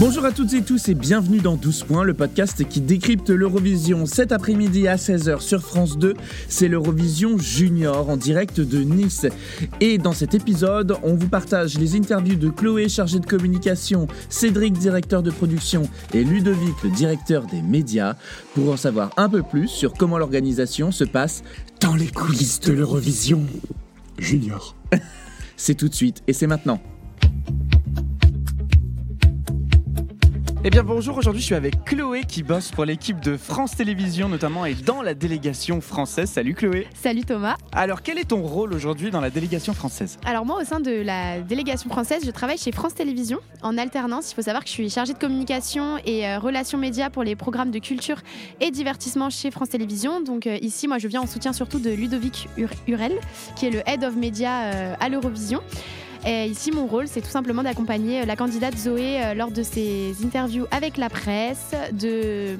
Bonjour à toutes et tous et bienvenue dans 12 points, le podcast qui décrypte l'Eurovision cet après-midi à 16h sur France 2. C'est l'Eurovision Junior en direct de Nice. Et dans cet épisode, on vous partage les interviews de Chloé, chargée de communication, Cédric, directeur de production, et Ludovic, le directeur des médias, pour en savoir un peu plus sur comment l'organisation se passe dans les coulisses de l'Eurovision Junior. c'est tout de suite et c'est maintenant. Eh bien bonjour, aujourd'hui je suis avec Chloé qui bosse pour l'équipe de France Télévisions notamment et dans la délégation française. Salut Chloé. Salut Thomas. Alors quel est ton rôle aujourd'hui dans la délégation française? Alors moi au sein de la délégation française, je travaille chez France Télévisions en alternance. Il faut savoir que je suis chargée de communication et euh, relations médias pour les programmes de culture et divertissement chez France Télévisions. Donc euh, ici moi je viens en soutien surtout de Ludovic Hurel qui est le Head of Media euh, à l'Eurovision. Et ici, mon rôle, c'est tout simplement d'accompagner euh, la candidate Zoé euh, lors de ses interviews avec la presse, de,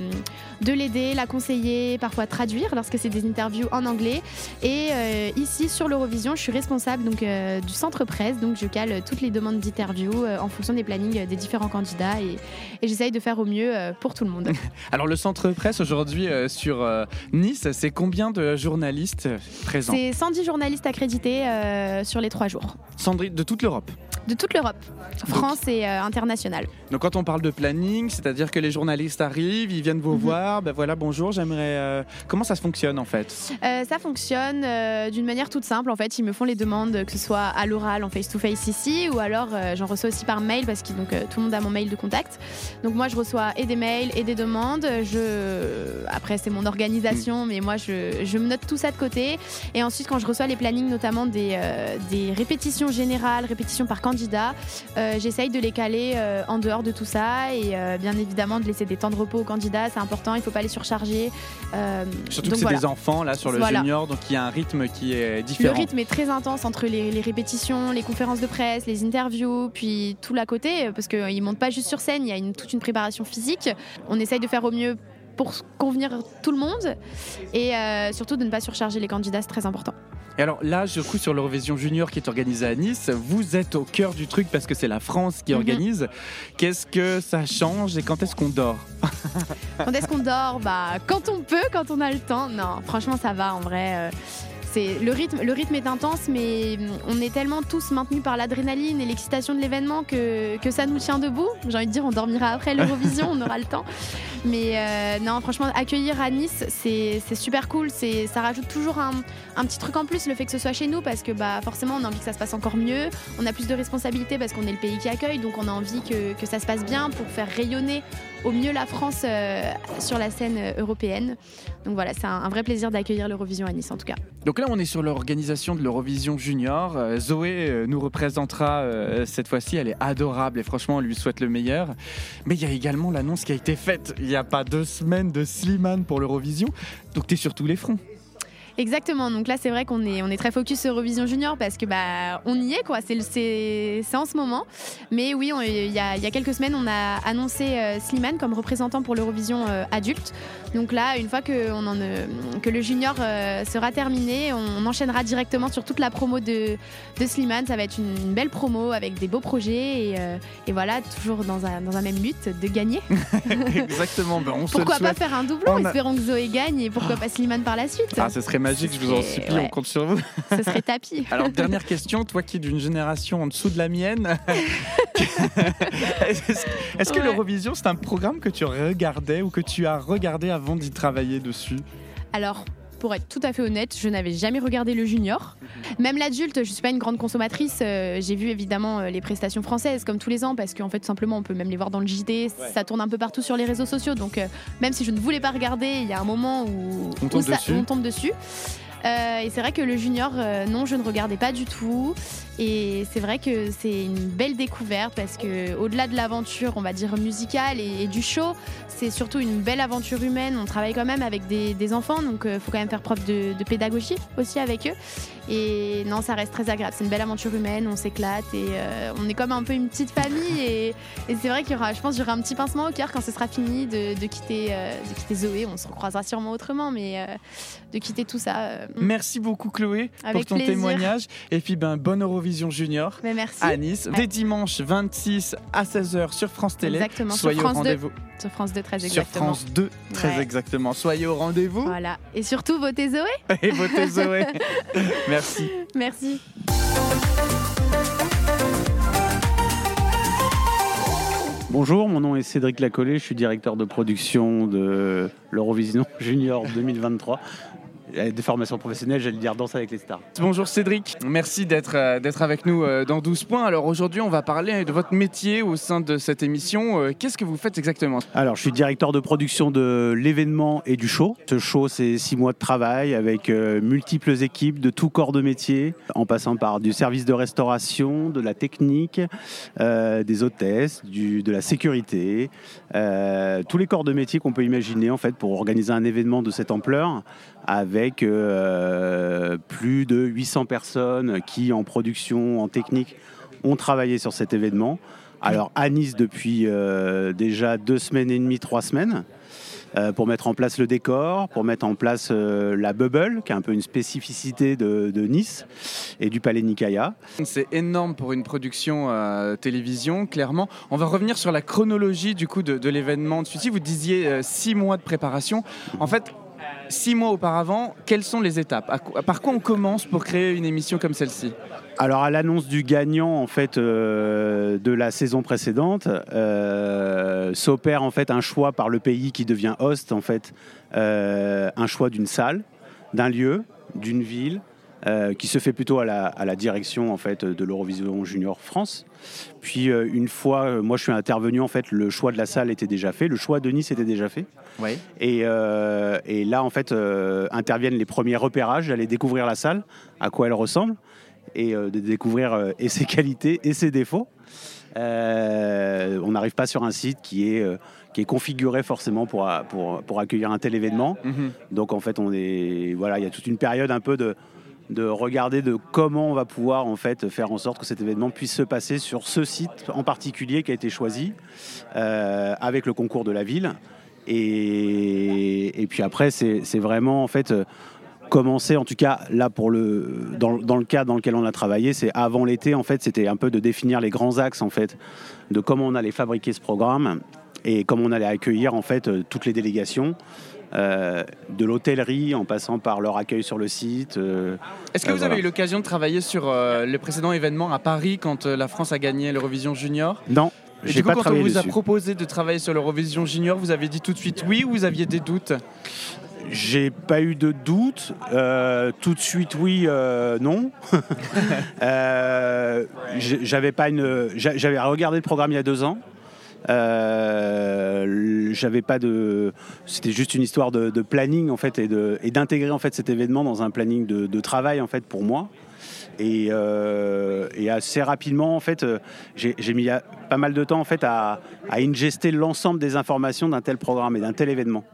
de l'aider, la conseiller, parfois traduire lorsque c'est des interviews en anglais. Et euh, ici, sur l'Eurovision, je suis responsable donc, du centre presse, donc je cale toutes les demandes d'interview en fonction des plannings des différents candidats et, et j'essaye de faire au mieux pour tout le monde. Alors, le centre presse aujourd'hui sur Nice, c'est combien de journalistes présents? C'est 110 journalistes accrédités sur les trois jours. De toute l'Europe de toute l'Europe, France et euh, internationale. Donc quand on parle de planning, c'est-à-dire que les journalistes arrivent, ils viennent vous mhm. voir, ben voilà, bonjour, j'aimerais... Euh, comment ça se fonctionne en fait? Euh, Ça fonctionne d'une manière toute simple, en fait, ils me font les demandes, que ce soit à l'oral, en face-to-face ici, ou alors j'en reçois aussi par mail, parce que donc, tout le monde a mon mail de contact. Donc moi, je reçois et des mails et des demandes. Je... Après, c'est mon organisation, mm. mais moi, je, je, me note tout ça de côté. Et ensuite, quand je reçois les plannings, notamment des, des répétitions générales, répétitions par candidat, euh, j'essaye de les caler euh, en dehors de tout ça et euh, bien évidemment de laisser des temps de repos aux candidats, c'est important, il ne faut pas les surcharger. Surtout que c'est des enfants là sur le junior, donc il y a un rythme qui est différent. Le rythme est très intense entre les, répétitions, les conférences de presse, les interviews, puis tout l'à côté, parce qu'ils ne montent pas juste sur scène, il y a une, toute une préparation physique. On essaye de faire au mieux pour convenir tout le monde et surtout de ne pas surcharger les candidats, c'est très important. Et alors là, je coup sur l'Eurovision Junior qui est organisée à Nice, vous êtes au cœur du truc parce que c'est la France qui mhm. organise. Qu'est-ce que ça change et quand est-ce qu'on dort? Quand est-ce qu'on dort? Bah quand on peut, quand on a le temps. Non, franchement ça va en vrai. Euh, le rythme, est intense, mais on est tellement tous maintenus par l'adrénaline et l'excitation de l'événement que, ça nous tient debout. J'ai envie de dire, on dormira après l'Eurovision, on aura le temps. Mais euh, non, franchement, accueillir à Nice, c'est super cool. Ça rajoute toujours un, petit truc en plus, le fait que ce soit chez nous, parce que bah, forcément, on a envie que ça se passe encore mieux. On a plus de responsabilités parce qu'on est le pays qui accueille, donc on a envie que ça se passe bien pour faire rayonner au mieux la France euh, sur la scène euh, européenne. Donc voilà, c'est un, vrai plaisir d'accueillir l'Eurovision à Nice en tout cas. Donc là, on est sur l'organisation de l'Eurovision Junior. Euh, Zoé nous représentera cette fois-ci. Elle est adorable et franchement, on lui souhaite le meilleur. Mais il y a également l'annonce qui a été faite il n'y a pas deux semaines de Slimane pour l'Eurovision. Donc tu sur tous les fronts. Exactement. Donc là, c'est vrai qu'on est, on est très focus sur Eurovision Junior parce que bah, on y est, quoi. C'est, c'est, en ce moment. Mais oui, il y a, y a, quelques semaines, on a annoncé euh, Slimane comme représentant pour l'Eurovision euh, adulte. Donc là, une fois que, on en, que le junior euh, sera terminé, on, enchaînera directement sur toute la promo de, de Slimane. Ça va être une, belle promo avec des beaux projets et, et voilà, toujours dans un, dans un, même but de gagner. Exactement. Ben, pourquoi pas faire un doublon? Espérons que Zoé gagne et pourquoi pas Slimane par la suite. Ah, ce serait magique, je vous en supplie, on compte sur vous. Ce serait tapis. Alors, dernière question, toi qui es d'une génération en dessous de la mienne, est-ce que l'Eurovision, c'est un programme que tu regardais ou que tu as regardé avant d'y travailler dessus? Alors, pour être tout à fait honnête, je n'avais jamais regardé le junior. Même l'adulte, je ne suis pas une grande consommatrice. Euh, j'ai vu évidemment euh, les prestations françaises comme tous les ans parce qu'en fait, simplement, on peut même les voir dans le JT. Ça tourne un peu partout sur les réseaux sociaux. Donc, euh, même si je ne voulais pas regarder, il y a un moment où on tombe, dessus. on tombe dessus. Et c'est vrai que le junior, non, je ne regardais pas du tout. Et c'est vrai que c'est une belle découverte parce que au-delà de l'aventure, on va dire musicale et, du show, c'est surtout une belle aventure humaine. On travaille quand même avec des, enfants, donc il euh, faut quand même faire preuve de, pédagogie aussi avec eux. Et non, ça reste très agréable. C'est une belle aventure humaine, on s'éclate et euh, on est comme un peu une petite famille. Et, c'est vrai qu'il y aura, je pense, qu'il y aura un petit pincement au cœur quand ce sera fini de, quitter, euh, de quitter Zoé. On se recroisera sûrement autrement, mais de quitter tout ça, Merci beaucoup Chloé pour ton témoignage. Et puis ben, bonne Eurovision Junior Mais merci. à Nice. Dès dimanche 26 à 16h sur France Télé. Exactement. Soyez sur au rendez-vous. Sur France 2 très exactement. Sur France 2 très exactement. Soyez au rendez-vous. Voilà. Et surtout votez Zoé. Et votez Zoé. merci. Merci. Bonjour, mon nom est Cédric Lacollet, je suis directeur de production de l'Eurovision Junior 2023 des formations professionnelles, j'allais dire danse avec les stars. Bonjour Cédric, merci d'être euh, d'être avec nous euh, dans 12 points. Alors aujourd'hui, on va parler de votre métier au sein de cette émission. Euh, qu'est-ce que vous faites exactement? Alors, je suis directeur de production de l'événement et du show. Ce show, c'est six mois de travail avec multiples équipes de tout corps de métier, en passant par du service de restauration, de la technique, des hôtesses, du, de la sécurité, tous les corps de métier qu'on peut imaginer en fait pour organiser un événement de cette ampleur avec euh, plus de 800 personnes qui, en production, en technique, ont travaillé sur cet événement. Alors à Nice depuis euh, déjà deux semaines et demie, trois semaines. Euh, pour mettre en place le décor, pour mettre en place la bubble, qui est un peu une spécificité de, Nice et du Palais Nikaya. C'est énorme pour une production télévision, clairement. On va revenir sur la chronologie du coup de, de l'événement. Vous disiez six mois de préparation. En fait, six mois auparavant, quelles sont les étapes? Par quoi on commence pour créer une émission comme celle-ci? Alors à l'annonce du gagnant en fait euh, de la saison précédente, euh, s'opère en fait un choix par le pays qui devient host en fait, euh, un choix d'une salle, d'un lieu, d'une ville, euh, qui se fait plutôt à la, direction en fait de l'Eurovision Junior France. Puis euh, une fois, euh, moi je suis intervenu en fait, le choix de la salle était déjà fait, le choix de Nice était déjà fait. Et, et, là en fait interviennent les premiers repérages, d'aller découvrir la salle, à quoi elle ressemble, et de découvrir et ses qualités et ses défauts. on n'arrive pas sur un site qui est qui est configuré forcément pour, pour, pour accueillir un tel événement. Mhm. Donc en fait, on est voilà, il y a toute une période un peu de de regarder de comment on va pouvoir en fait faire en sorte que cet événement puisse se passer sur ce site en particulier qui a été choisi euh, avec le concours de la ville. Et, puis après, c'est vraiment en fait commencer, en tout cas là pour le dans, dans le cas dans lequel on a travaillé, c'est avant l'été en fait, c'était un peu de définir les grands axes en fait de comment on allait fabriquer ce programme et comment on allait accueillir en fait toutes les délégations. Euh, de l'hôtellerie en passant par leur accueil sur le site. Euh, Est-ce que vous avez eu l'occasion de travailler sur euh, le précédent événement à Paris quand la France a gagné l'Eurovision Junior? Non. Et du coup, quand on vous a proposé de travailler sur l'Eurovision Junior, vous avez dit tout de suite oui ou vous aviez des doutes? J'ai pas eu de doute. tout de suite, oui, non. j'avais pas une. J'avais regardé le programme il y a deux ans. Euh, j'avais pas de. C'était juste une histoire de, planning en fait et d'intégrer en fait cet événement dans un planning de, travail en fait pour moi. Et, euh, assez rapidement en fait, j'ai mis pas mal de temps en fait à, à ingester l'ensemble des informations d'un tel programme et d'un tel événement.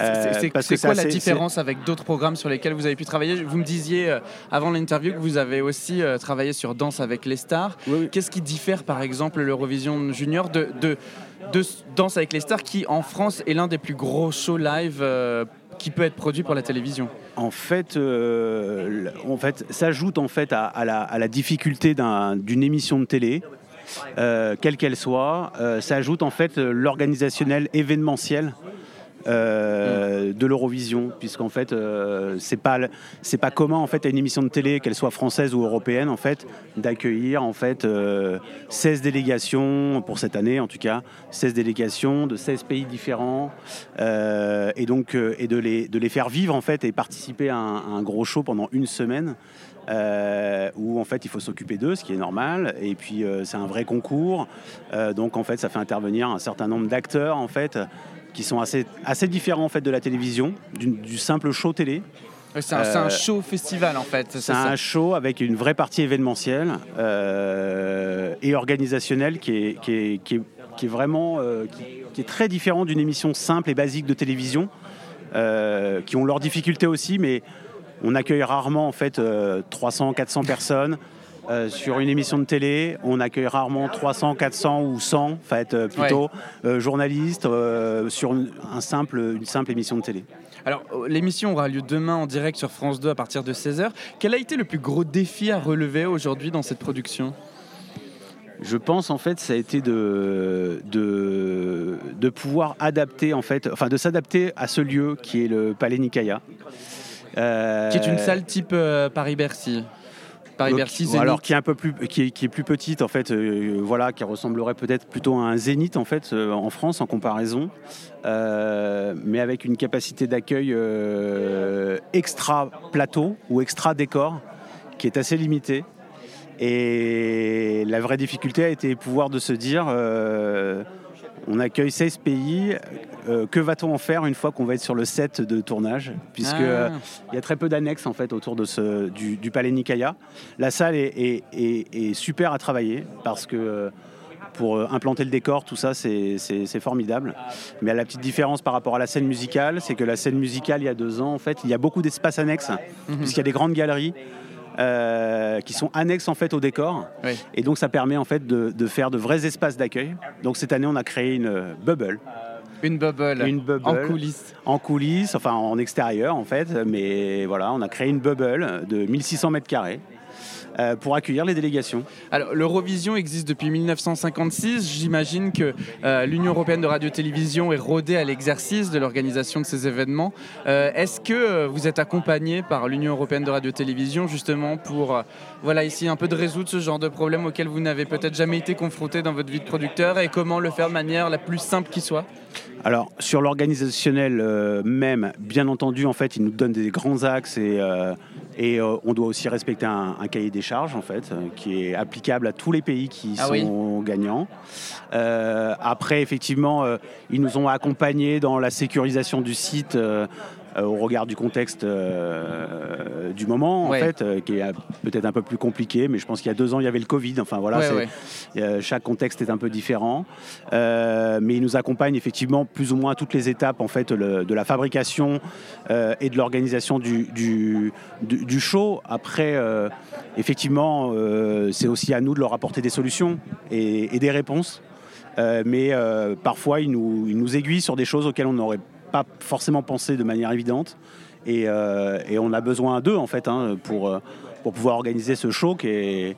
Euh, c'est quoi la différence avec d'autres programmes sur lesquels vous avez pu travailler? Vous me disiez euh, avant l'interview que vous avez aussi euh, travaillé sur Danse avec les stars. Qu'est-ce qui diffère par exemple l'Eurovision Junior de, de, Danse avec les stars qui en France est l'un des plus gros shows live qui peut être produit pour la télévision? En fait, en fait s'ajoute en fait à, la, à la, difficulté d'une émission de télé. quelle qu'elle soit, s'ajoute en fait l'organisationnel événementiel euh, de l'Eurovision, puisqu'en fait, euh, c'est pas c'est pas commun en fait à une émission de télé, qu'elle soit française ou européenne, en fait, d'accueillir en fait 16 euh, délégations pour cette année, en tout cas, 16 délégations de 16 pays différents, et donc et de les faire vivre en fait et participer à un, gros show pendant une semaine. où en fait il faut s'occuper d'eux, ce qui est normal. Et puis c'est un vrai concours, donc en fait ça fait intervenir un certain nombre d'acteurs en fait qui sont assez, assez différents en fait de la télévision, du, simple show télé. C'est un, un, euh, show festival en fait. C'est un show avec une vraie partie événementielle euh, et organisationnelle qui est, qui est, qui est, qui est vraiment euh, qui, est très différent d'une émission simple et basique de télévision, qui ont leurs difficultés aussi, mais on accueille rarement en fait 300, 400 personnes Euh, sur une émission de télé, on accueille rarement 300, 400 ou 100, en fait, euh, plutôt euh, journalistes sur une, un simple, une simple émission de télé. Alors, l'émission aura lieu demain en direct sur France 2 à partir de 16h. Quel a été le plus gros défi à relever aujourd'hui dans cette production? Je pense en fait ça a été de, de, de pouvoir adapter en fait, enfin de s'adapter à ce lieu qui est le Palais. Euh, Qui est une salle type euh, Paris-Bercy. Paris-Bercy, donc, Zénith. alors qui est un peu plus qui est, qui est plus petite en fait euh, voilà qui ressemblerait peut-être plutôt à un zénith en fait euh, en France en comparaison euh, mais avec une capacité d'accueil euh, extra plateau ou extra décor qui est assez limitée et la vraie difficulté a été pouvoir de se dire euh, on accueille 16 pays euh, que va-t-on en faire une fois qu'on va être sur le set de tournage? Puisque Ah. euh, il y a très peu d'annexes en fait autour de ce, du, du palais Nicaïa. La salle est, est- est- est super à travailler parce que euh, pour implanter le décor, tout ça, c'est formidable. Mais la petite différence par rapport à la scène musicale, c'est que la scène musicale, il y a deux ans, en fait, il y a beaucoup d'espaces annexes, puisqu'il y a des grandes galeries euh, qui sont annexes en fait au décor. Oui. Et donc, ça permet en fait de, de faire de vrais espaces d'accueil. Donc, cette année, on a créé une bubble Une bubble. Une bubble. En coulisses. en coulisses, enfin en extérieur en fait, mais voilà, on a créé une bubble de 1600 mètres carrés euh, pour accueillir les délégations. Alors, l'Eurovision existe depuis 1956. J'imagine que euh, l'Union européenne de radio-télévision est rodée à l'exercice de l'organisation de ces événements. Euh, Est-ce que vous êtes accompagné par l'Union européenne de radio-télévision justement pour voilà, essayer un peu de résoudre ce genre de problème auquel vous n'avez peut-être jamais été confronté dans votre vie de producteur? Et comment le faire de manière la plus simple qui soit? Alors sur l'organisationnel euh, même, bien entendu, en fait, il nous donne des grands axes et, euh, et euh, on doit aussi respecter un, un cahier des charges en fait, qui est applicable à tous les pays qui Ah sont oui. gagnants. Après, effectivement, ils nous ont accompagnés dans la sécurisation du site. Euh, au regard du contexte euh, du moment, Ouais. en fait, euh, qui est peut-être un peu plus compliqué, mais je pense qu'il y a deux ans, il y avait le Covid. Enfin voilà, Ouais, c'est- ouais. chaque contexte est un peu différent, mais il nous accompagne effectivement plus ou moins à toutes les étapes en fait le- de la fabrication et de l'organisation du, du, du- du show. Après, effectivement, c'est aussi à nous de leur apporter des solutions et, et des réponses. Euh, mais euh, parfois, ils nous, ils nous aiguillent sur des choses auxquelles on n'aurait pas forcément pensé de manière évidente. Et, euh, on a besoin d'eux en fait hein, pour, euh, pour pouvoir organiser ce show qui est,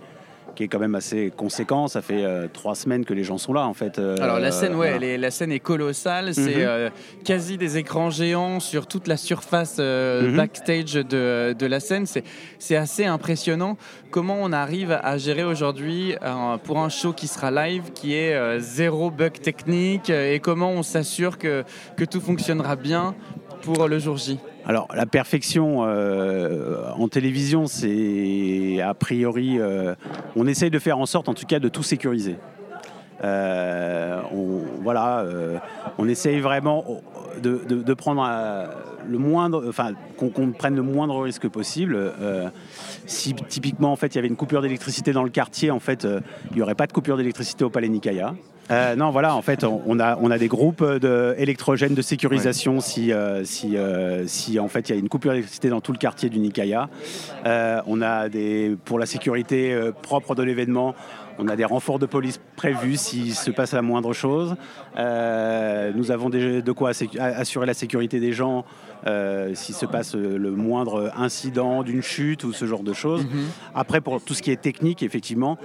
qui est quand même assez conséquent. Ça fait euh, trois semaines que les gens sont là en fait. Euh, Alors la scène, ouais, voilà. elle est, la scène est colossale. C'est Mhm. euh, quasi des écrans géants sur toute la surface Mhm. backstage de, de la scène. C'est, c'est assez impressionnant. Comment on arrive à gérer aujourd'hui pour un show qui sera live, qui est zéro bug technique, et comment on s'assure que, que tout fonctionnera bien pour le jour J Alors, la perfection euh, en télévision, c'est a priori, euh, on essaye de faire en sorte, en tout cas, de tout sécuriser. Euh, on, voilà, on essaye vraiment de, prendre le moindre, enfin, qu'on prenne le moindre risque possible. Si typiquement, en fait, il y avait une coupure d'électricité dans le quartier, en fait, il n'y aurait pas de coupure d'électricité au Palais Nicaïa. Euh, non, voilà, en fait, on, on a, on a des groupes de électrogènes de sécurisation si, euh, si, euh, si, en fait, il y a une coupure d'électricité dans tout le quartier du. Euh, on a des, pour la sécurité propre de l'événement, on a des renforts de police prévus s'il se passe la moindre chose. Euh, nous avons des- de quoi assurer la sécurité des gens euh, s'il se passe le moindre incident d'une chute ou ce genre de choses. Après, pour tout ce qui est technique, effectivement,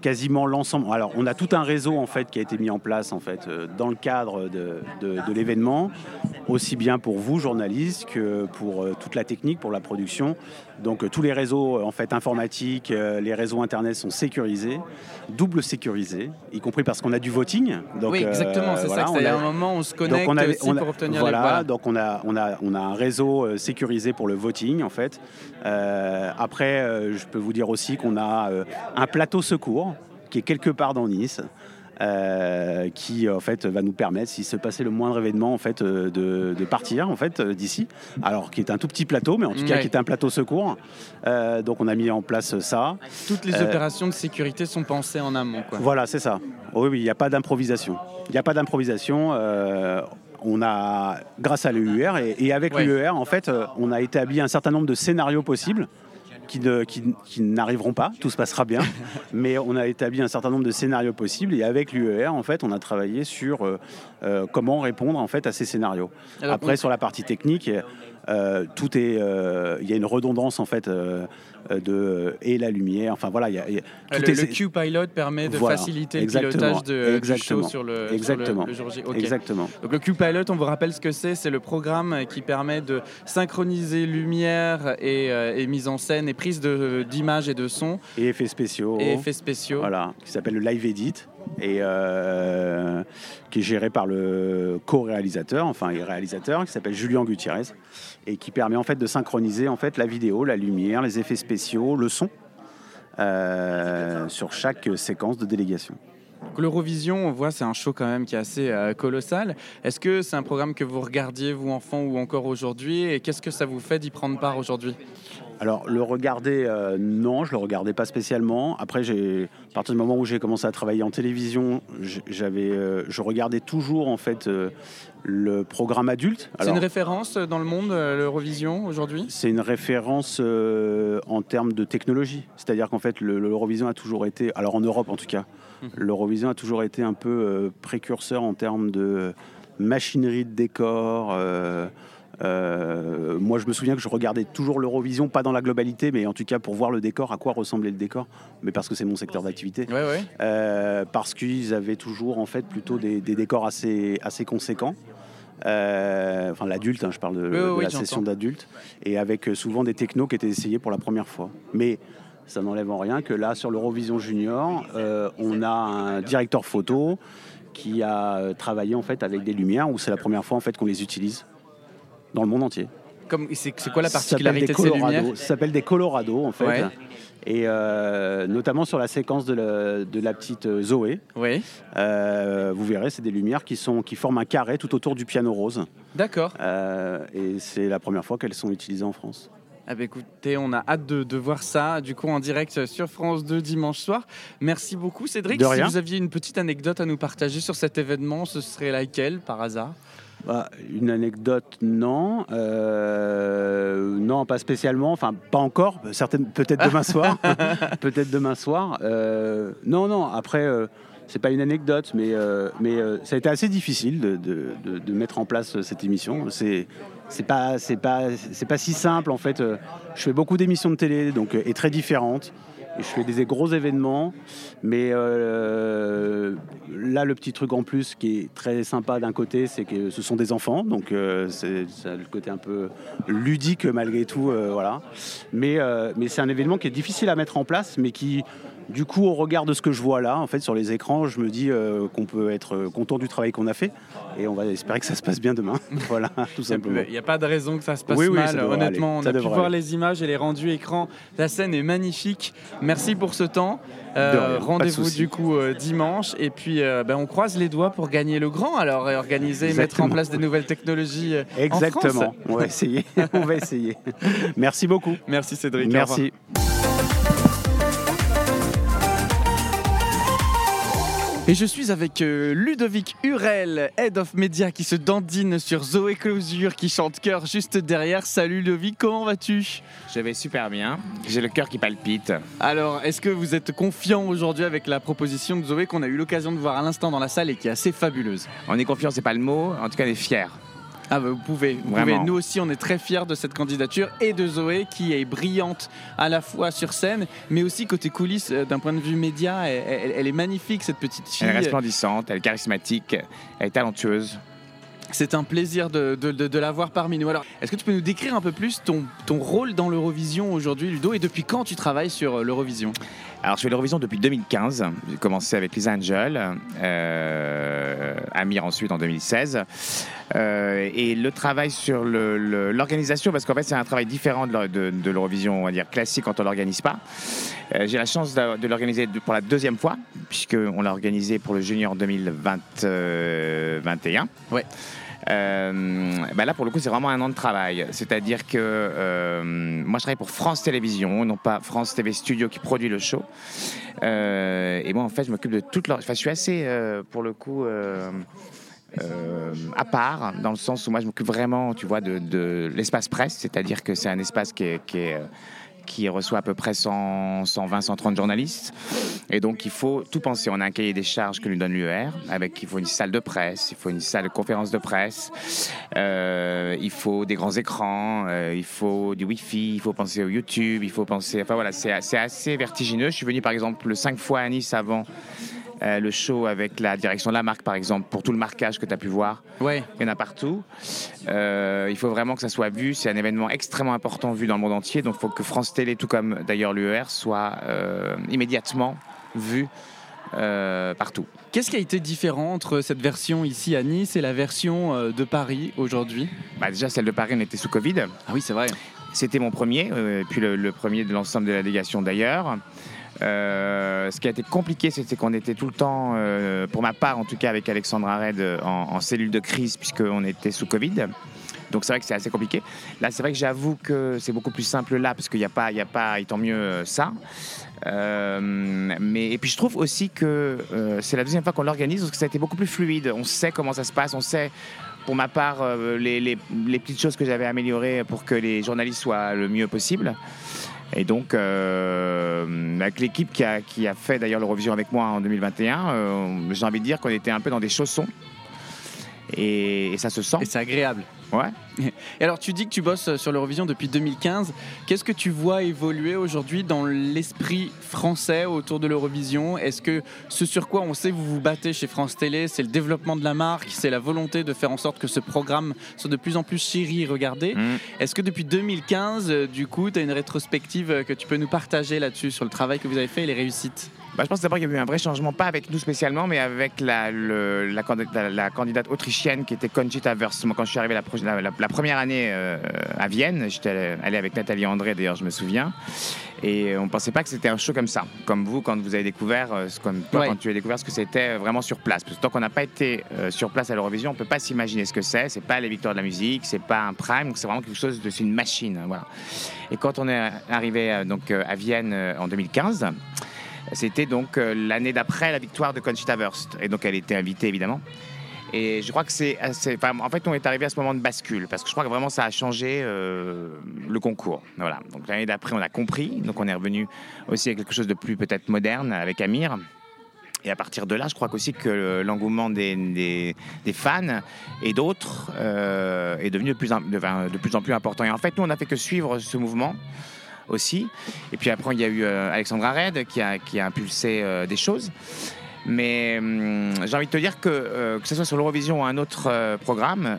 quasiment l'ensemble. Alors, on a tout un réseau en fait qui a été mis en place en fait euh, dans le cadre de, l'événement, aussi bien pour vous journalistes que pour euh, toute la technique, pour la production. Donc, euh, tous les réseaux euh, en fait informatiques, euh, les réseaux internet sont sécurisés, double sécurisés, y compris parce qu'on a du voting. Donc, Oui, exactement. C'est voilà, ça. c'est a- un moment on se connecte on, aussi on a- pour obtenir voilà, les voilà. donc on a, on, a, on a un réseau sécurisé pour le voting en fait. Après, je peux vous dire aussi qu'on a un plateau secours qui est quelque part dans Nice. Euh, qui en fait va nous permettre, s'il se passait le moindre événement, en fait, euh, de, de partir en fait euh, d'ici. Alors qui est un tout petit plateau, mais en tout cas Ouais. qui est un plateau secours. Euh, donc on a mis en place ça. Toutes les Euh, opérations de sécurité sont pensées en amont. Quoi. Voilà, c'est ça. Oui, oui, il n'y a pas d'improvisation. Il n'y a pas d'improvisation. on a, grâce à l'EUR et, et avec Ouais. l'UER, en fait, on a établi un certain nombre de scénarios possibles qui, ne- qui- qui n'arriveront pas, tout se passera bien, mais on a établi un certain nombre de scénarios possibles. Et avec l'UER, en fait, on a travaillé sur euh, euh, comment répondre en fait à ces scénarios. Alors, Après, sur la partie technique, euh, tout est, euh, il y a une redondance en fait de et la lumière. Enfin voilà, il y a, il y a- Euh, tout le, est- le Q-Pilot permet de Voilà, faciliter le exactement, pilotage de, du show exactement, sur le, sur le- exactement, le jour J. Exactement. Donc le Q-Pilot, on vous rappelle ce que c'est, c'est le programme qui permet de synchroniser lumière et, euh, et mise en scène et prise d'images et de sons Et effets spéciaux. et effets spéciaux. Voilà, qui s'appelle le Live Edit et euh, qui est géré par le co-réalisateur, enfin et réalisateur, qui s'appelle Julien Gutiérrez et qui permet en fait de synchroniser en fait la vidéo, la lumière, les effets spéciaux, le son euh, sur chaque séquence de délégation. L'Eurovision, on voit, c'est un show quand même qui est assez euh, colossal. Est-ce que c'est un programme que vous regardiez, vous enfant, ou encore aujourd'hui? Et qu'est-ce que ça vous fait d'y prendre part aujourd'hui? Alors le regarder, euh, non, je le regardais pas spécialement. Après, j'ai, à partir du moment où j'ai commencé à travailler en télévision, j'avais, euh, je regardais toujours en fait euh, le programme adulte. C'est une référence dans le monde, l'Eurovision, aujourd'hui? C'est une référence en termes de technologie. C'est-à-dire qu'en fait, le- l'Eurovision a toujours été, alors en Europe en tout cas, Mhm. l'Eurovision a toujours été un peu précurseur en termes de machinerie de décor. Euh, moi, je me souviens que je regardais toujours l'Eurovision, pas dans la globalité, mais en tout cas pour voir le décor, à quoi ressemblait le décor, mais parce que c'est mon secteur d'activité. Ouais, ouais. Euh, parce qu'ils avaient toujours en fait plutôt des, des décors assez, assez conséquents. Euh, enfin l'adulte, hein, je parle de, Oui, de oui, la session d'adulte, et avec souvent des technos qui étaient essayés pour la première fois. Mais ça n'enlève en rien que là, sur l'Eurovision Junior, on a un directeur photo qui a travaillé en fait avec des lumières où c'est la première fois en fait qu'on les utilise dans le monde entier. C'est, quoi la particularité de ces lumières Ça s'appelle des Colorado en fait. Ouais. Et euh, notamment sur la séquence de la, de la petite euh, Zoé, Oui, euh, vous verrez, c'est des lumières qui, sont, qui forment un carré tout autour du piano rose. d'accord. Euh, et c'est la première fois qu'elles sont utilisées en France. Ah bah écoutez, on a hâte de, de voir ça, du coup en direct sur France 2 dimanche soir. Merci beaucoup Cédric. De Si rien. vous aviez une petite anecdote à nous partager sur cet événement, ce serait laquelle par hasard? Bah, une anecdote, non. Euh, non, pas spécialement. Enfin, pas encore. Certaines, peut-être demain soir. peut-être demain soir. Euh, non, non. Après, euh, c'est pas une anecdote, mais, euh, mais ça a été assez difficile de, de- de- de mettre en place cette émission. C'est c'est pas c'est pas c'est pas si simple en fait. Je fais beaucoup d'émissions de télé, donc et très différentes. Je fais des gros événements, mais euh, là le petit truc en plus qui est très sympa d'un côté, c'est que ce sont des enfants, donc euh, c'est ça a le côté un peu ludique malgré tout, euh, voilà. Mais c'est un événement qui est difficile à mettre en place, mais qui du coup, au regard de ce que je vois là, en fait, sur les écrans, je me dis euh, qu'on peut être euh, content du travail qu'on a fait, et on va espérer que ça se passe bien demain. voilà, tout simplement. Il n'y a pas de raison que ça se passe Oui, oui, mal. Honnêtement, aller. on Ça a pu voir les images et les rendus écran. La scène est magnifique. Merci pour ce temps. Euh, Rendez-vous du coup euh, dimanche. Et puis, ben, on croise les doigts pour gagner le grand. Alors, et organiser, mettre en Exactement. place des nouvelles technologies. euh, en Exactement. France. On va essayer. on va essayer. Merci beaucoup. Merci Cédric. Merci. Et je suis avec euh, Ludovic Hurel, Head of Media, qui se dandine sur Zoé Closure, qui chante cœur juste derrière. Salut Ludovic, comment vas-tu? Je vais super bien. J'ai le cœur qui palpite. Alors, est-ce que vous êtes confiant aujourd'hui avec la proposition de Zoé qu'on a eu l'occasion de voir à l'instant dans la salle et qui est assez fabuleuse? On est confiant, c'est pas le mot. En tout cas, on est fiers. Ah bah vous pouvez, vous pouvez. Nous aussi, on est très fiers de cette candidature et de Zoé qui est brillante à la fois sur scène, mais aussi côté coulisses euh, d'un point de vue média. Elle, elle- elle est magnifique cette petite fille. Elle est resplendissante, elle est charismatique, elle est talentueuse. C'est un plaisir de, de- de- de la voir parmi nous. Alors, est-ce que tu peux nous décrire un peu plus ton, ton rôle dans l'Eurovision aujourd'hui, Ludo, et depuis quand tu travailles sur euh, l'Eurovision? Alors, je fais l'Eurovision depuis 2015. J'ai commencé avec Lisa Angel, euh, Amir ensuite en 2016. Euh, et le travail sur l'organisation, parce qu'en fait, c'est un travail différent de, l'Euro- de- de l'Eurovision, on va dire classique quand on l'organise pas. Euh, J'ai la chance de, l'organiser pour la deuxième fois, puisqu'on l'a organisé pour le Junior 2021. Ouais. Euh, bah là, pour le coup, c'est vraiment un an de travail. C'est-à-dire que euh, moi, je travaille pour France Télévisions, non pas France TV Studio qui produit le show. Euh, et moi, en fait, je m'occupe de toute leur. Je suis assez, pour le coup. à part, dans le sens où moi je m'occupe vraiment, tu vois, de, de l'espace presse, c'est-à-dire que c'est un espace qui est, qui reçoit à peu près 100, 120, 130 journalistes. Et donc, il faut tout penser. On a un cahier des charges que nous donne l'UER, avec il faut une salle de presse, il faut une salle de conférence de presse, euh, il faut des grands écrans, euh, il faut du Wi-Fi, il faut penser au YouTube, il faut penser. Enfin voilà, c'est assez vertigineux. Je suis venu par exemple cinq fois à Nice avant. Euh, le show avec la direction de la marque, par exemple, pour tout le marquage que tu as pu voir. Ouais. Il y en a partout. Euh, il faut vraiment que ça soit vu. C'est un événement extrêmement important vu dans le monde entier. Donc il faut que France Télé, tout comme d'ailleurs l'UER, soit euh, immédiatement vu partout. Qu'est-ce qui a été différent entre cette version ici à Nice et la version de Paris aujourd'hui? Bah, déjà, celle de Paris, on était sous Covid. Ah oui, c'est vrai. C'était mon premier, et puis le, le premier de l'ensemble de la délégation d'ailleurs. Euh, ce qui a été compliqué, c'était qu'on était tout le temps, euh, pour ma part en tout cas avec Alexandre Arred, euh, en, cellule de crise, puisqu'on était sous Covid. Donc c'est vrai que c'est assez compliqué. Là, c'est vrai que j'avoue que c'est beaucoup plus simple là, parce qu'il n'y a pas, il y a pas, et tant mieux ça. Mais et puis je trouve aussi que c'est la deuxième fois qu'on l'organise, parce que ça a été beaucoup plus fluide. On sait comment ça se passe, on sait. Pour ma part, les petites choses que j'avais améliorées pour que les journalistes soient le mieux possible. Et donc, euh, avec l'équipe qui a, qui a fait d'ailleurs l'Eurovision avec moi en 2021, euh, j'ai envie de dire qu'on était un peu dans des chaussons. Et, et ça se sent. Et c'est agréable. Ouais. Et alors, tu dis que tu bosses sur l'Eurovision depuis 2015. Qu'est-ce que tu vois évoluer aujourd'hui dans l'esprit français autour de l'Eurovision? Est-ce que ce sur quoi on sait que vous vous battez chez France Télé, c'est le développement de la marque, c'est la volonté de faire en sorte que ce programme soit de plus en plus chéri et regardé? Mm. Est-ce que depuis 2015, euh, du coup, tu as une rétrospective euh, que tu peux nous partager là-dessus, sur le travail que vous avez fait et les réussites? Bah, je pense d'abord qu'il y a eu un vrai changement, pas avec nous spécialement, mais avec la, le- la, candid- la- la candidate autrichienne qui était Conchita Wurst. Moi, quand je suis arrivé la, première année euh, à Vienne, j'étais allé avec Nathalie André, d'ailleurs, je me souviens, et on pensait pas que c'était un show comme ça, comme vous, quand vous avez découvert, euh, ce- comme toi, Ouais. quand tu as découvert ce que c'était vraiment sur place. Parce que tant qu'on n'a pas été euh, sur place à l'Eurovision, on peut pas s'imaginer ce que c'est. C'est pas les victoires de la musique, c'est pas un prime, c'est vraiment quelque chose de, c'est une machine, voilà. Et quand on est arrivé euh, donc euh, à Vienne euh, en 2015. C'était donc euh, l'année d'après la victoire de Conchita Wurst. Et donc elle était invitée évidemment. Et je crois que c'est en fait, on est arrivé à ce moment de bascule parce que je crois que vraiment ça a changé euh, le concours. Voilà. Donc l'année d'après, on a compris. Donc on est revenu aussi avec quelque chose de plus peut-être moderne avec Amir. Et à partir de là, je crois aussi que l'engouement des, fans et d'autres euh, est devenu de plus, en, de plus en plus important. Et en fait, nous, on n'a fait que suivre ce mouvement aussi. Et puis après, il y a eu euh, Alexandre Arred qui a, impulsé euh, des choses. Mais hum, j'ai envie de te dire que, euh, que ce soit sur l'Eurovision ou un autre euh, programme,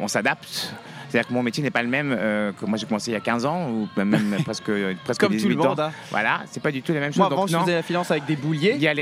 on s'adapte. C'est-à-dire que mon métier n'est pas le même euh, que moi j'ai commencé il y a 15 ans ou même presque, presque Comme tout 18 le monde. ans. hein. Voilà, c'est pas du tout les mêmes choses. Moi, avant, je faisais la finance avec des bouliers. Il y a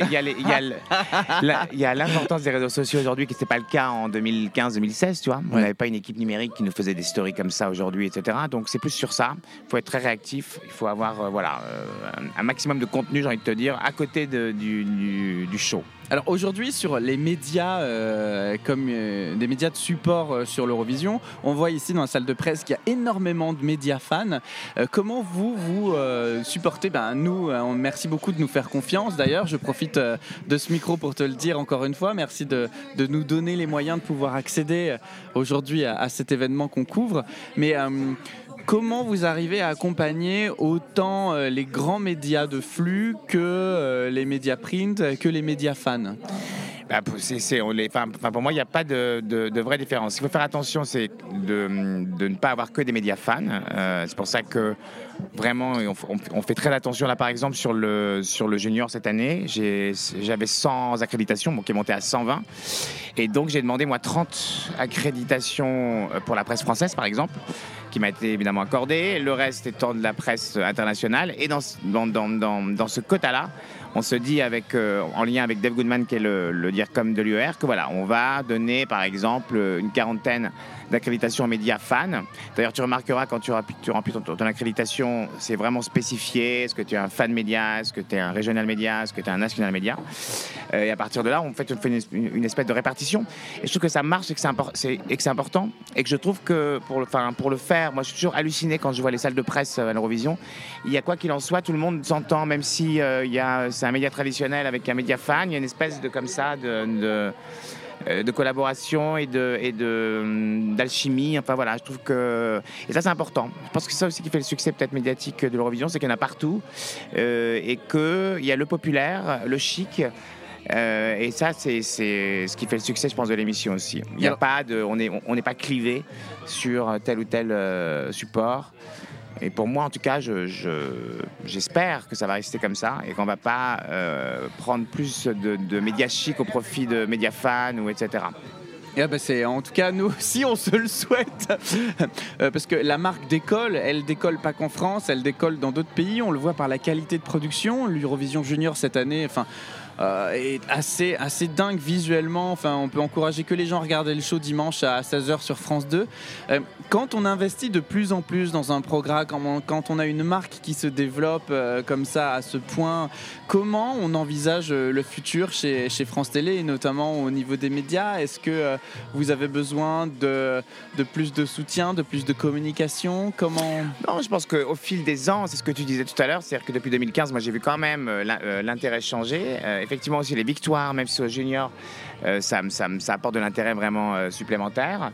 la- l'importance des réseaux sociaux aujourd'hui, qui n'était pas le cas en 2015-2016, tu vois. On Ouais. n'avait pas une équipe numérique qui nous faisait des stories comme ça aujourd'hui, etc. Donc c'est plus sur ça. Il faut être très réactif. Il faut avoir euh, voilà, euh, un- un maximum de contenu, j'ai envie de te dire, à côté de- du, du- du show. Alors aujourd'hui sur les médias euh, comme euh, des médias de support euh, sur l'Eurovision, on voit ici dans la salle de presse qu'il y a énormément de médias fans. Euh, comment vous vous euh, supportez Ben nous, euh, merci beaucoup de nous faire confiance. D'ailleurs, je profite euh, de ce micro pour te le dire encore une fois. Merci de, de nous donner les moyens de pouvoir accéder aujourd'hui à, à cet événement qu'on couvre. Mais Comment vous arrivez à accompagner autant les grands médias de flux que les médias print, que les médias fans? Bah, pour- moi, il n'y a pas de, vraie différence. Ce qu'il faut faire attention, c'est de, ne pas avoir que des médias fans. Euh, c'est pour ça que vraiment, on, fait très attention. Là, par exemple, sur le, sur le junior cette année, j'avais 100 accréditations, bon, qui est monté à 120. Et donc, j'ai demandé, moi, 30 accréditations euh, pour la presse française, par exemple, qui m'a été évidemment accordée. Le reste étant de la presse internationale. Et dans, dans, dans, dans ce quota-là, on se dit euh, en lien avec Dave Goodman, qui est le, le DIRCOM de l'UER, que voilà, on va donner par exemple une quarantaine d'accréditations médias fans. D'ailleurs, tu remarqueras quand tu remplis, ton, ton accréditation, c'est vraiment spécifié. Est-ce que tu es un fan média? Est-ce que tu es un régional média? Est-ce que tu es un national média? Euh, Et à partir de là, on fait, une, espèce de répartition. Et je trouve que ça marche et que c'est important. Et que je trouve que pour le, faire, moi je suis toujours halluciné quand je vois les salles de presse à l'Eurovision. Il y a quoi qu'il en soit, tout le monde s'entend, même si euh, il y a, c'est un média traditionnel avec un média fan, il y a une espèce de comme ça de, de- euh, de collaboration et de et de hum, d'alchimie. Enfin voilà, je trouve que et ça c'est important. Je pense que c'est ça aussi qui fait le succès peut-être médiatique de l'Eurovision, c'est qu'il y en a partout euh, et que il y a le populaire, le chic. euh, et ça, c'est ce qui fait le succès, je pense, de l'émission aussi. Il n'y a pas de, on est, on n'est pas clivé sur tel ou tel euh, support. Et pour moi, en tout cas, je- je- j'espère que ça va rester comme ça et qu'on va pas euh, prendre plus de, médias chics au profit de médias fans ou etc. Et ah bah, c'est en tout cas nous aussi on se le souhaite Euh, parce que la marque décolle, elle décolle pas qu'en France, elle décolle dans d'autres pays. On le voit par la qualité de production. L'Eurovision Junior cette année, enfin. Euh, est assez, assez dingue visuellement. Enfin, on peut encourager que les gens à regarder le show dimanche à 16h sur France 2. Euh, quand on investit de plus en plus dans un programme, quand on, a une marque qui se développe euh, comme ça à ce point, comment on envisage euh, le futur chez, chez France Télé et notamment au niveau des médias? Est-ce que euh, vous avez besoin de, de plus de soutien, de plus de communication? Comment Non, je pense qu'au fil des ans, c'est ce que tu disais tout à l'heure, c'est-à-dire que depuis 2015, moi j'ai vu quand même euh, l'in- euh, l'intérêt changer. Effectivement aussi les victoires, même si au junior, euh, ça, ça, ça apporte de l'intérêt vraiment euh, supplémentaire.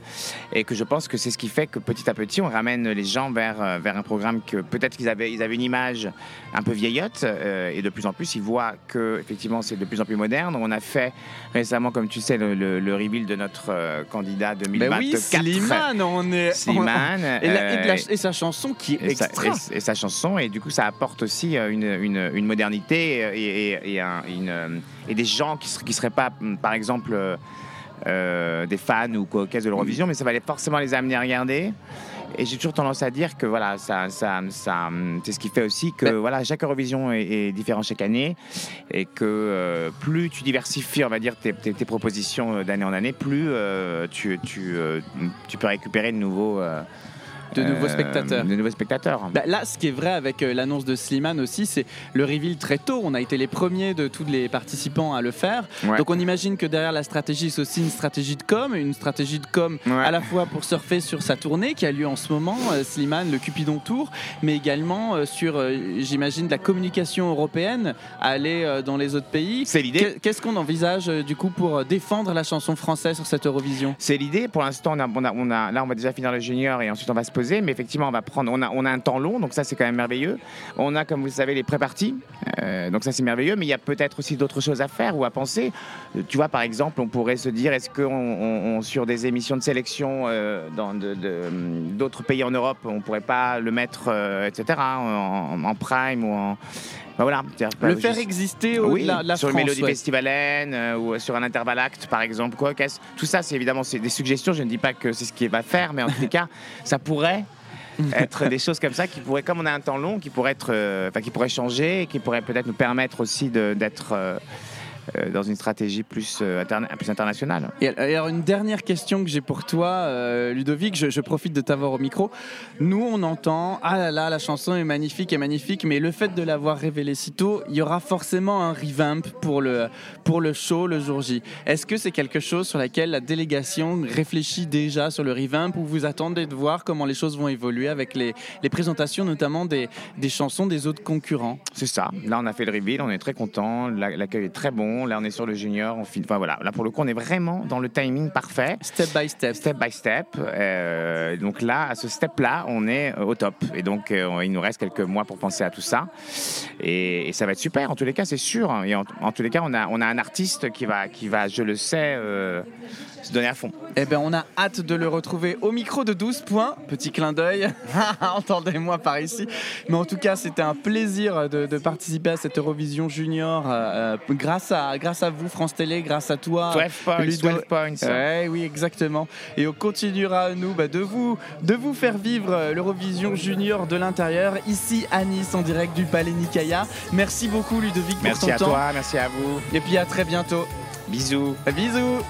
Et que je pense que c'est ce qui fait que petit à petit, on ramène les gens vers, euh, vers un programme que peut-être qu'ils avaient, ils avaient une image un peu vieillotte. euh, et de plus en plus, ils voient que effectivement c'est de plus en plus moderne. On a fait récemment, comme tu sais, le, le, le reveal de notre candidat Ben 2024. oui, Slimane, on est. Slimane, Et, la- et de la- et sa chanson qui est et sa, extra. et- et sa chanson et du coup ça apporte aussi une, une- une modernité et, et- et un- une, euh, et des gens qui ne seraient pas hum, par exemple euh, euh, des fans ou quoi de l'Eurovision mais ça va forcément les amener à regarder. Et j'ai toujours tendance à dire que voilà ça, ça, ça, hum, c'est ce qui fait aussi que voilà chaque Eurovision est, est différent chaque année et que euh, plus tu diversifies on va dire tes, tes- tes propositions d'année en année plus euh, tu, tu, euh, tu peux récupérer de nouveaux De nouveaux euh, spectateurs. de nouveaux spectateurs Bah, là, ce qui est vrai avec euh, l'annonce de Slimane aussi, c'est le reveal très tôt. On a été les premiers de tous les participants à le faire. Ouais. Donc on imagine que derrière la stratégie, c'est aussi une stratégie de com, une stratégie de com Ouais. à la fois pour surfer sur sa tournée qui a lieu en ce moment, euh, Slimane, le Cupidon Tour, mais également sur, j'imagine, de la communication européenne, aller euh, dans les autres pays. C'est l'idée. Qu'est- Qu'est-ce qu'on envisage du coup pour défendre la chanson française sur cette Eurovision? C'est l'idée. Pour l'instant, on a, on a- on a- là, on va déjà finir le junior et ensuite on va se Mais effectivement, on va prendre. On a, on a un temps long, donc ça, c'est quand même merveilleux. On a, comme vous le savez, les pré-parties. Euh, donc ça, c'est merveilleux. Mais il y a peut-être aussi d'autres choses à faire ou à penser. Euh, Tu vois, par exemple, on pourrait se dire est-ce que on- on- on- sur des émissions de sélection euh, dans de- d'autres pays en Europe, on pourrait pas le mettre, euh, etc., en, en prime ou en. ben voilà. Le faire juste- exister oui, la sur France. une mélodie ouais. euh, ou sur un intervalle acte par exemple quoi qu'est-ce- tout ça c'est évidemment c'est des suggestions je ne dis pas que c'est ce qu'il va faire mais en les cas ça pourrait être des choses comme ça qui pourraient comme on a un temps long qui pourraient être euh, qui pourraient changer qui pourraient peut-être nous permettre aussi d'être euh, dans une stratégie plus, euh, interna- plus internationale Et alors une dernière question que j'ai pour toi, euh, Ludovic, je, je profite de t'avoir au micro. Nous, on entend, ah là là, la chanson est magnifique, est magnifique, mais le fait de l'avoir révélée si tôt, il y aura forcément un revamp pour le, pour le show le jour J. Est-ce que c'est quelque chose sur laquelle la délégation réfléchit déjà sur le revamp ou vous attendez de voir comment les choses vont évoluer avec les, les présentations notamment des, des chansons des autres concurrents? C'est ça là on a fait le reveal on est très content La- l'accueil est très bon là on est sur le junior on filme enfin voilà là pour le coup on est vraiment dans le timing parfait Step by step. step by step. Euh, donc là, à ce step-là, on est au top. Et donc, euh, il nous reste quelques mois pour penser à tout ça. Et, et ça va être super. En tous les cas, c'est sûr. Et en, en tous les cas, on a, on a un artiste qui va, qui va, je le sais, euh, se donner à fond. Eh bien, on a hâte de le retrouver au micro de 12 points. Petit clin d'œil. Entendez-moi par ici. Mais en tout cas, c'était un plaisir de, de participer à cette Eurovision Junior grâce, à, grâce à vous, France Télé, grâce à toi. 12 points, Ludo- 12 points. Ouais, oui, exactement. Et on continuera, nous, bah, de, vous, de vous faire vivre euh, l'Eurovision Junior de l'intérieur, ici à Nice, en direct du Palais Nicaïa. Merci beaucoup, Ludovic, pour Merci ton à temps. toi, merci à vous. Et puis à très bientôt. Bisous. Bisous